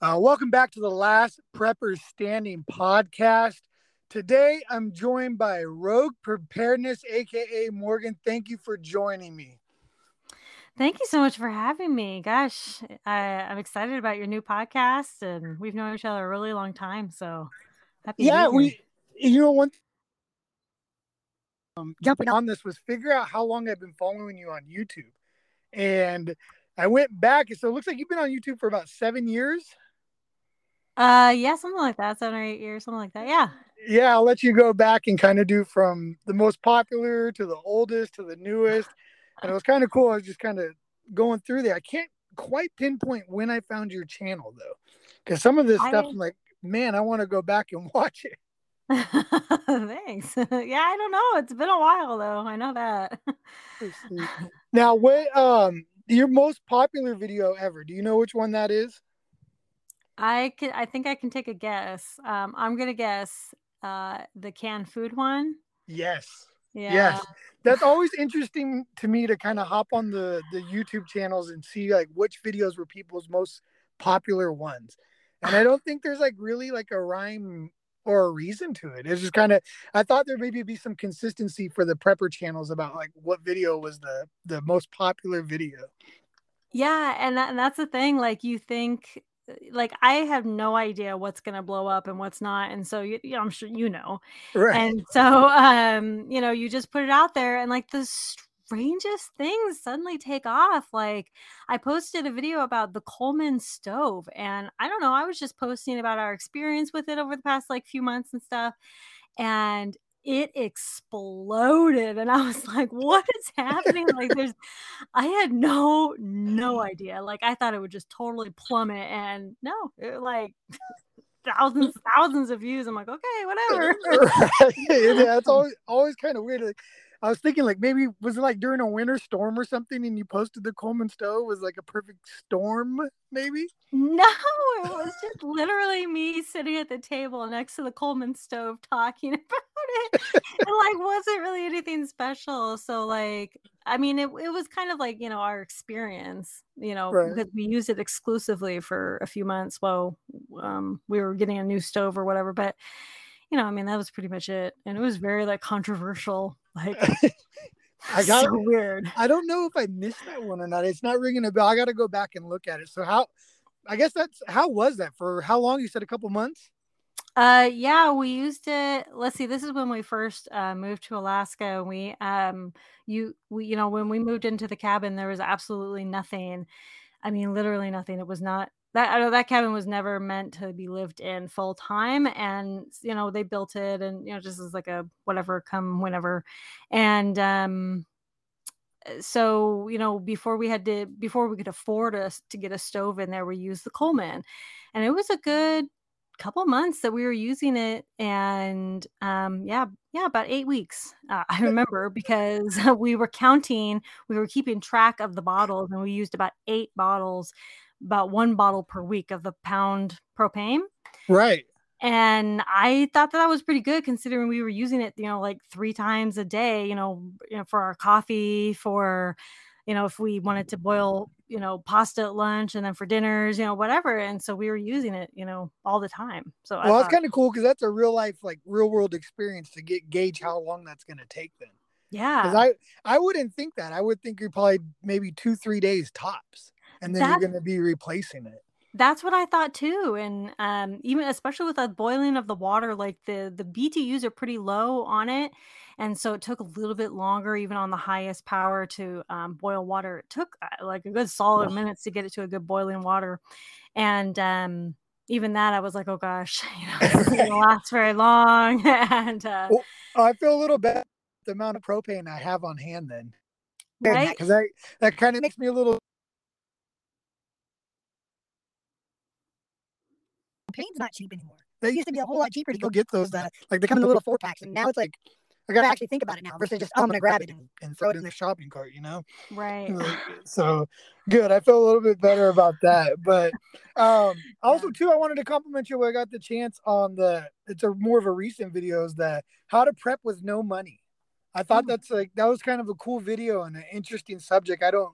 Uh, welcome back to the last Preppers Standing podcast. Today I'm joined by Rogue Preparedness, aka Morgan. Thank you for joining me. Thank you so much for having me. Gosh, I, I'm excited about your new podcast, and we've known each other a really long time. So happy. Yeah, we. You know, one um, jumping on this was figure out how long I've been following you on YouTube, and I went back. So it looks like you've been on YouTube for about seven years. Uh, yeah, something like that, seven or eight years, something like that. Yeah. Yeah, I'll let you go back and kind of do from the most popular to the oldest to the newest. And it was kind of cool. I was just kind of going through there. I can't quite pinpoint when I found your channel though, because some of this I... stuff, I'm like, man, I want to go back and watch it. Thanks. yeah, I don't know. It's been a while though. I know that. now, what um your most popular video ever? Do you know which one that is? I can. I think I can take a guess. Um, I'm gonna guess uh, the canned food one. Yes. Yeah. Yes. That's always interesting to me to kind of hop on the the YouTube channels and see like which videos were people's most popular ones. And I don't think there's like really like a rhyme or a reason to it. It's just kind of I thought there maybe be some consistency for the prepper channels about like what video was the the most popular video. Yeah, and that, and that's the thing. Like you think like I have no idea what's going to blow up and what's not. And so, you, you know, I'm sure you know. Right. And so, um, you know, you just put it out there and like the strangest things suddenly take off. Like I posted a video about the Coleman stove and I don't know, I was just posting about our experience with it over the past like few months and stuff. And it exploded and i was like what is happening like there's i had no no idea like i thought it would just totally plummet and no it, like thousands thousands of views i'm like okay whatever right. yeah it's always always kind of weird like I was thinking like maybe was it like during a winter storm or something and you posted the Coleman stove was like a perfect storm maybe? No, it was just literally me sitting at the table next to the Coleman stove talking about it. it like wasn't really anything special. So like I mean it it was kind of like, you know, our experience, you know, right. because we used it exclusively for a few months while um, we were getting a new stove or whatever, but you know, I mean, that was pretty much it. And it was very like controversial. Like I got so weird. I don't know if I missed that one or not. It's not ringing a bell. I got to go back and look at it. So how? I guess that's how was that for how long? You said a couple months. Uh, yeah, we used it. Let's see. This is when we first uh, moved to Alaska. We um, you we you know when we moved into the cabin, there was absolutely nothing. I mean, literally nothing. It was not that I know that cabin was never meant to be lived in full time and you know they built it and you know just as like a whatever come whenever and um eh, so you know before we had to before we could afford us to get a stove in there we used the coleman and it was a good couple months that we were using it and um yeah yeah about eight weeks uh, i remember because we were counting we were keeping track of the bottles and we used about eight bottles about one bottle per week of the pound propane. Right. And I thought that that was pretty good considering we were using it, you know, like three times a day, you know, you know, for our coffee, for, you know, if we wanted to boil, you know, pasta at lunch and then for dinners, you know, whatever. And so we were using it, you know, all the time. So well, thought, that's kind of cool because that's a real life, like real world experience to get gauge how long that's going to take Then, Yeah. Because I I wouldn't think that. I would think you're probably maybe two three days tops and then you're going to be replacing it that's what I thought too, and um, even especially with the boiling of the water, like the the BTUs are pretty low on it, and so it took a little bit longer, even on the highest power, to um, boil water. It took uh, like a good solid minutes to get it to a good boiling water, and um, even that, I was like, oh gosh, you know, isn't gonna last very long. and uh, well, I feel a little bad the amount of propane I have on hand then, right? Because that that kind of makes me a little paint's not cheap anymore. They used to be a whole lot cheaper to go get those. Uh, like they come in the little four packs, and now it's like I gotta actually think about it now versus just oh, I'm gonna grab it and, and throw it in the shopping cart, you know? Right. so good. I feel a little bit better about that. But um also too, I wanted to compliment you. I got the chance on the it's a more of a recent video is that how to prep with no money. I thought oh. that's like that was kind of a cool video and an interesting subject. I don't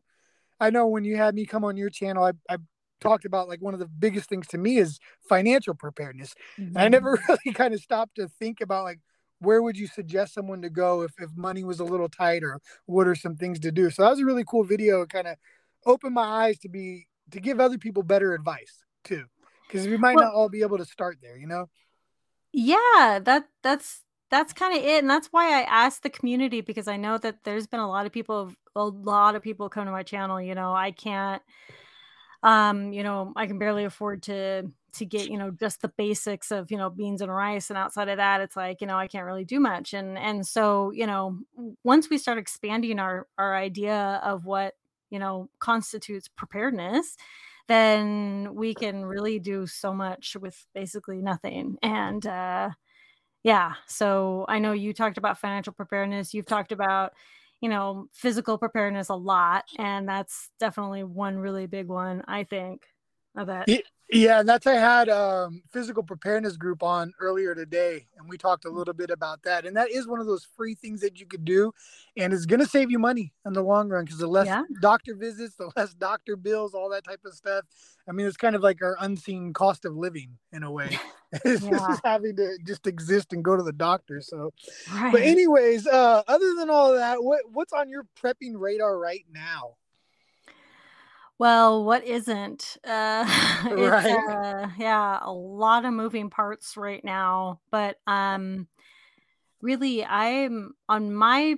I know when you had me come on your channel, I, I talked about like one of the biggest things to me is financial preparedness. Mm-hmm. I never really kind of stopped to think about like where would you suggest someone to go if, if money was a little tight or what are some things to do. So that was a really cool video. Kind of opened my eyes to be to give other people better advice too, because we might well, not all be able to start there. You know. Yeah, that that's that's kind of it and that's why i asked the community because i know that there's been a lot of people a lot of people come to my channel you know i can't um you know i can barely afford to to get you know just the basics of you know beans and rice and outside of that it's like you know i can't really do much. And and so you know once we start expanding our our idea of what you know constitutes preparedness then we can really do so much with basically nothing. And uh yeah so i know you talked about financial preparedness you've talked about you know physical preparedness a lot and that's definitely one really big one i think of that yeah and that's i had um physical preparedness group on earlier today and we talked a mm. little bit about that and that is one of those free things that you could do and it's going to save you money in the long run because the less yeah. doctor visits the less doctor bills all that type of stuff I mean, it's kind of like our unseen cost of living in a way. it's yeah. just having to just exist and go to the doctor. So, right. but anyways, uh, other than all that, what what's on your prepping radar right now? Well, what isn't? Uh, right. Uh, yeah, a lot of moving parts right now. But um, really, I'm on my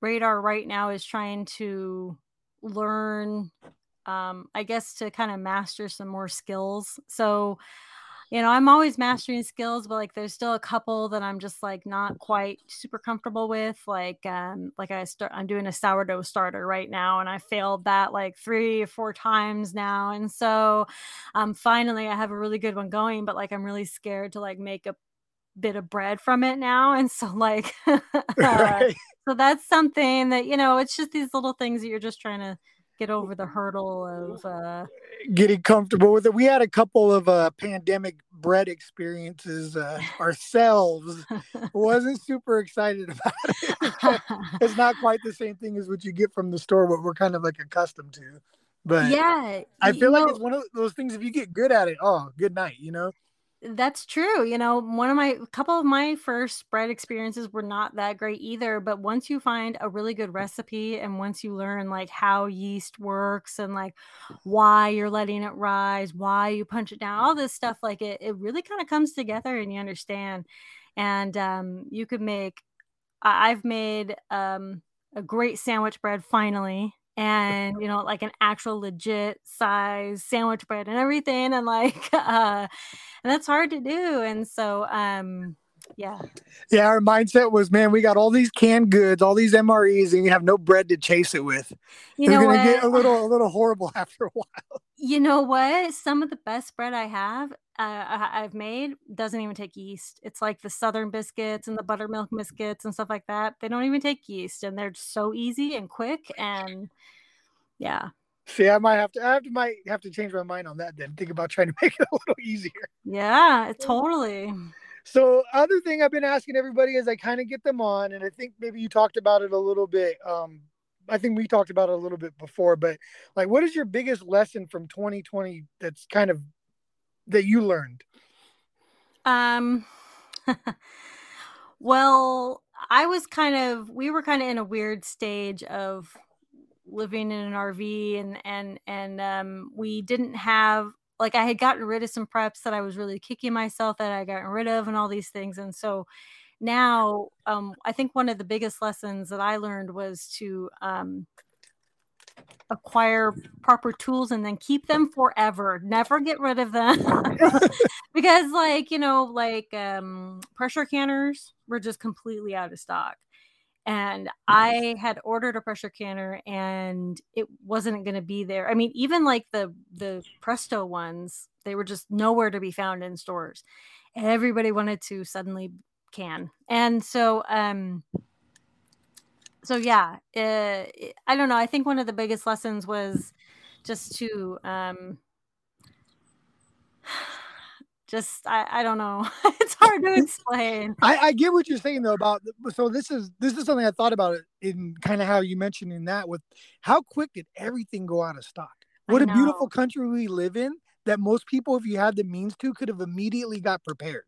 radar right now is trying to learn um, I guess to kind of master some more skills. So, you know, I'm always mastering skills, but like there's still a couple that I'm just like not quite super comfortable with. Like, um, like I start, I'm doing a sourdough starter right now, and I failed that like three or four times now. And so, um, finally, I have a really good one going, but like I'm really scared to like make a bit of bread from it now and so like uh, right. so that's something that you know it's just these little things that you're just trying to get over the hurdle of uh... getting comfortable with it. We had a couple of uh, pandemic bread experiences uh, ourselves. Wasn't super excited about it. it's not quite the same thing as what you get from the store, what we're kind of like accustomed to. But yeah, I feel like know, it's one of those things. If you get good at it, oh, good night. You know. That's true. You know, one of my a couple of my first bread experiences were not that great either, but once you find a really good recipe and once you learn like how yeast works and like why you're letting it rise, why you punch it down, all this stuff like it it really kind of comes together and you understand. And um you could make I've made um a great sandwich bread finally and you know like an actual legit size sandwich bread and everything and like uh and that's hard to do and so um yeah. Yeah our mindset was man we got all these canned goods all these mres and you have no bread to chase it with. You know gonna what? get a little a little horrible after a while. You know what? Some of the best bread i have uh, I've made doesn't even take yeast. It's like the southern biscuits and the buttermilk biscuits and stuff like that. They don't even take yeast, and they're so easy and quick. And yeah. See, I might have to. I have to might have to change my mind on that. Then think about trying to make it a little easier. Yeah, totally. So, other thing I've been asking everybody as I kind of get them on, and I think maybe you talked about it a little bit. Um, I think we talked about it a little bit before, but like, what is your biggest lesson from 2020 that's kind of that you learned? Um, well, I was kind of, we were kind of in a weird stage of living in an RV and, and, and, um, we didn't have, like, I had gotten rid of some preps that I was really kicking myself that I gotten rid of and all these things. And so now, um, I think one of the biggest lessons that I learned was to, um, acquire proper tools and then keep them forever. Never get rid of them. Because like you know like um pressure canners were just completely out of stock. And i had ordered a pressure canner and it wasn't going to be there. I mean even like the the presto ones they were just nowhere to be found in stores. Everybody wanted to suddenly can. And so um so yeah, uh, I don't know. I think one of the biggest lessons was just to um, just I, I don't know. it's hard to explain. I, I get what you're saying though about so this is this is something I thought about it in kind of how you mentioned in that with how quick did everything go out of stock? What a beautiful country we live in that most people, if you had the means to, could have immediately got prepared.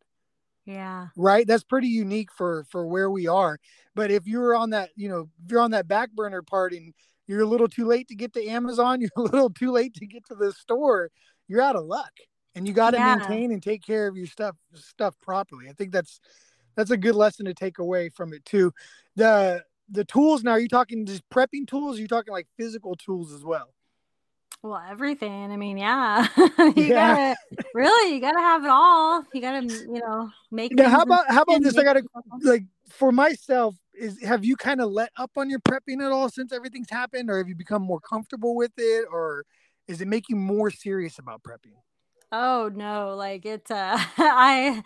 Yeah. Right. That's pretty unique for for where we are. But if you're on that, you know, if you're on that back burner part and you're a little too late to get to Amazon, you're a little too late to get to the store, you're out of luck. And you got to yeah. maintain and take care of your stuff stuff properly. I think that's that's a good lesson to take away from it too. The the tools now, are you talking just prepping tools? Are you talking like physical tools as well? Well, everything. I mean, yeah. you yeah. gotta really you gotta have it all. You gotta, you know, make now, how about how about this? I gotta like for myself, is have you kind of let up on your prepping at all since everything's happened, or have you become more comfortable with it, or is it making you more serious about prepping? Oh no, like it's uh I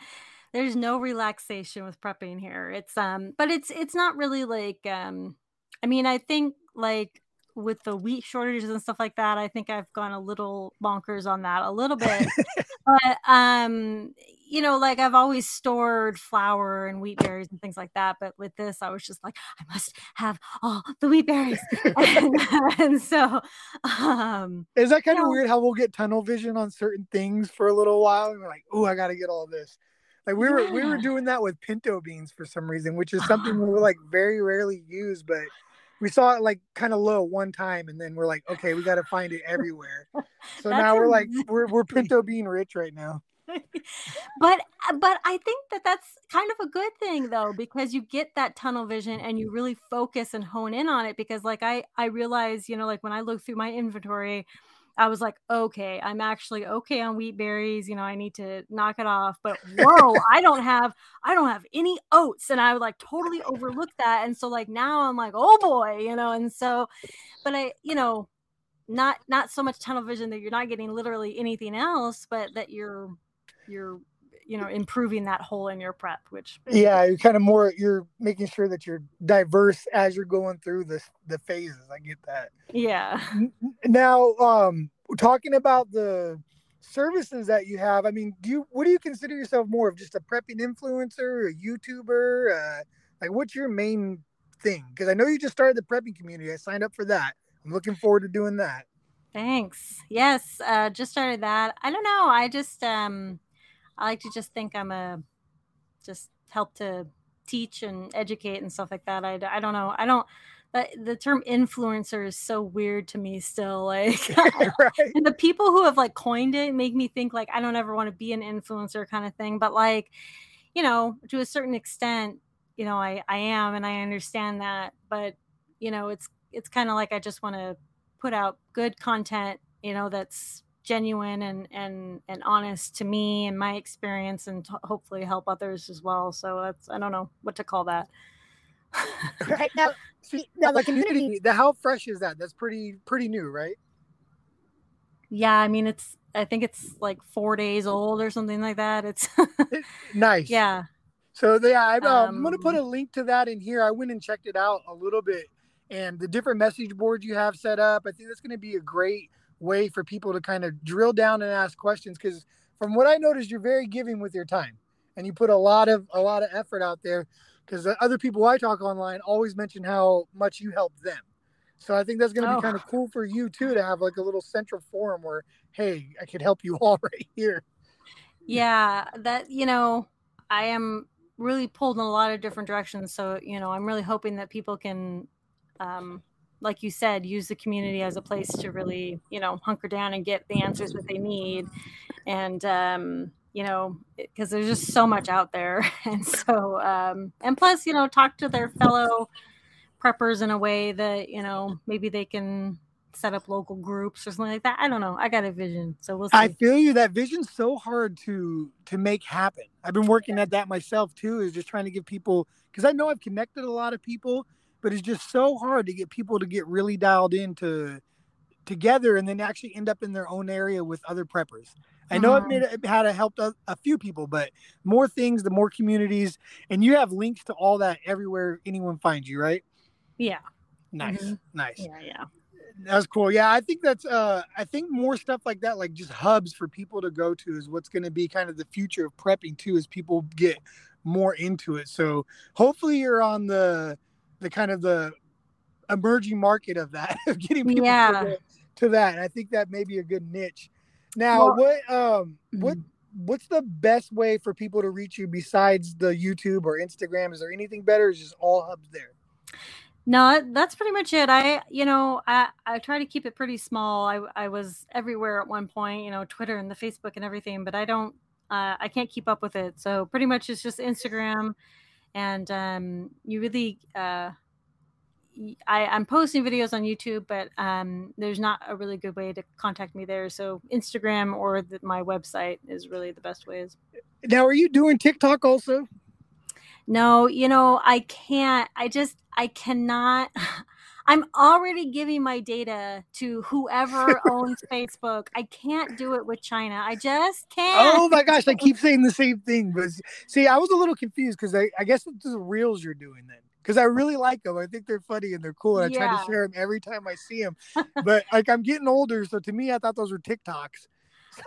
there's no relaxation with prepping here. It's um but it's it's not really like um I mean, I think like with the wheat shortages and stuff like that, I think I've gone a little bonkers on that a little bit. but um, you know, like I've always stored flour and wheat berries and things like that. But with this, I was just like, I must have all the wheat berries. and, and, so, um, is that kind of weird how we'll get tunnel vision on certain things for a little while and we're like, oh, I got to get all this. Like we were, yeah. we were doing that with pinto beans for some reason, which is something we were like very rarely use, but we saw it like kind of low one time and then we're like okay we got to find it everywhere. So now we're like we're, we're pinto being rich right now. But uh, but i think that that's kind of a good thing though because you get that tunnel vision and you really focus and hone in on it because like i i realize you know like when i look through my inventory I was like, okay, I'm actually okay on wheat berries. You know, I need to knock it off. But whoa, I don't have, I don't have any oats, and I would like totally overlook that. And so like now I'm like, oh boy, you know. And so, but I, you know, not not so much tunnel vision that you're not getting literally anything else, but that you're you're you know improving that hole in your prep which yeah you're kind of more you're making sure that you're diverse as you're going through the the phases i get that. Yeah. Now um talking about the services that you have i mean do you what do you consider yourself more of just a prepping influencer a youtuber uh, like what's your main thing? Because i know you just started the prepping community i signed up for that. I'm looking forward to doing that. Thanks. Yes uh just started that. I don't know i just um I like to just think I'm a just help to teach and educate and stuff like that. I, I don't know. I don't. The, the term influencer is so weird to me still like right. and the people who have like coined it make me think like i don't ever want to be an influencer kind of thing but like you know to a certain extent you know i i am and i understand that but you know it's it's kind of like i just want to put out good content you know that's genuine and and and honest to me and my experience and t- hopefully help others as well. So that's i don't know what to call that. Right now see, now the community the how fresh is that? That's pretty pretty new right? Yeah i mean it's i think it's like four days old or something like that. It's nice. Yeah. So yeah I'm, um, I'm gonna put um a link to that in here. I went and checked it out a little bit and the different message boards you have set up i think that's going to be a great way for people to kind of drill down and ask questions because from what i noticed you're very giving with your time and you put a lot of a lot of effort out there because the other people i talk online always mention how much you help them so i think that's going to oh. be kind of cool for you too to have like a little central forum where hey i could help you all right here yeah that you know i am really pulled in a lot of different directions so you know i'm really hoping that people can um, like you said, use the community as a place to really, you know, hunker down and get the answers that they need. And, um, you know, because there's just so much out there. And so, um, and plus, you know, talk to their fellow preppers in a way that, you know, maybe they can set up local groups or something like that. I don't know. I got a vision. So we'll see. I feel you. That vision's so hard to to make happen. I've been working at that myself too, is just trying to give people because I know I've connected a lot of people but it's just so hard to get people to get really dialed into together and then actually end up in their own area with other preppers. I know mm-hmm. it, made, it had to help a, a, few people, but more things, the more communities, and you have links to all that everywhere anyone finds you, right? Yeah. Nice, mm-hmm. nice. Yeah, yeah. That's cool. Yeah, I think that's uh I think more stuff like that, like just hubs for people to go to is what's gonna be kind of the future of prepping too, as people get more into it. So hopefully you're on the the kind of the emerging market of that of getting people yeah. to, to, that. And I think that may be a good niche. Now, well, what um what mm-hmm. what's the best way for people to reach you besides the YouTube or Instagram? Is there anything better? Is just all hubs there? No, that's pretty much it. I, you know, I, I try to keep it pretty small. I, I was everywhere at one point, you know, Twitter and the Facebook and everything, but I don't, uh, I can't keep up with it. So pretty much it's just Instagram, and um, you really, uh, I, I'm posting videos on YouTube, but um, there's not a really good way to contact me there. So Instagram or the, my website is really the best ways. Now, are you doing TikTok also? No, you know, I can't. I just, I cannot. I'm already giving my data to whoever owns Facebook. I can't do it with China. I just can't. Oh my gosh, I keep saying the same thing. But see, I was a little confused because I, I guess it's the reels you're doing then. Because I really like them. I think they're funny and they're cool. And I yeah. try to share them every time I see them. but like I'm getting older. So to me, I thought those were TikToks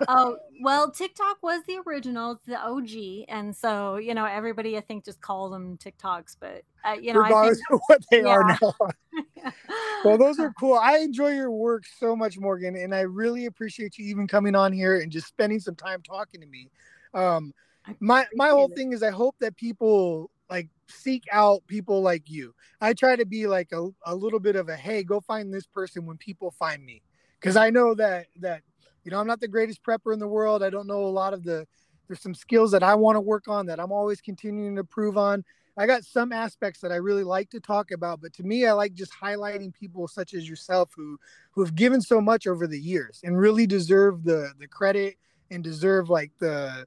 oh well, TikTok was the original, the OG, and so you know everybody I think just calls them TikToks, but uh, you know regardless think, of what they yeah. are now. well, those are cool. I enjoy your work so much, Morgan, and I really appreciate you even coming on here and just spending some time talking to me. Um, my my whole it. thing is I hope that people like seek out people like you. I try to be like a, a little bit of a hey, go find this person when people find me. Because I know that that you know, I'm not the greatest prepper in the world. I don't know a lot of the there's some skills that I want to work on that I'm always continuing to improve on. I got some aspects that I really like to talk about, but to me, I like just highlighting people such as yourself who who have given so much over the years and really deserve the the credit and deserve like the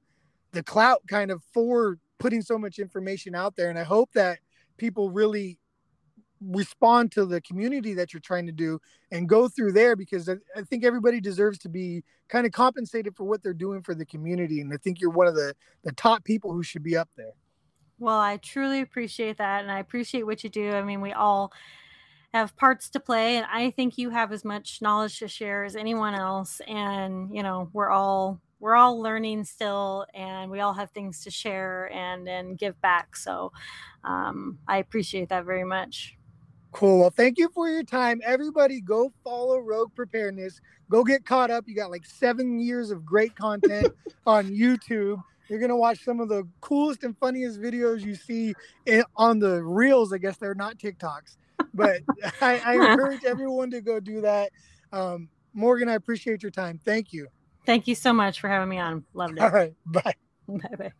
the clout kind of for putting so much information out there. And I hope that people really respond to the community that you're trying to do and go through there because I, think everybody deserves to be kind of compensated for what they're doing for the community. And i think you're one of the the top people who should be up there. Well i truly appreciate that. And i appreciate what you do. I mean we all have parts to play. And i think you have as much knowledge to share as anyone else. And you know we're all we're all learning still. And we all have things to share and and give back. So um, i appreciate that very much Cool. Well, thank you for your time. Everybody, go follow Rogue Preparedness. Go get caught up. You got like seven years of great content on YouTube. You're gonna watch some of the coolest and funniest videos you see in, on the reels. I guess they're not TikToks, but I, I encourage everyone to go do that. Um, Morgan, I appreciate your time. Thank you. Thank you so much for having me on. Loved it. All right. Bye. Bye bye.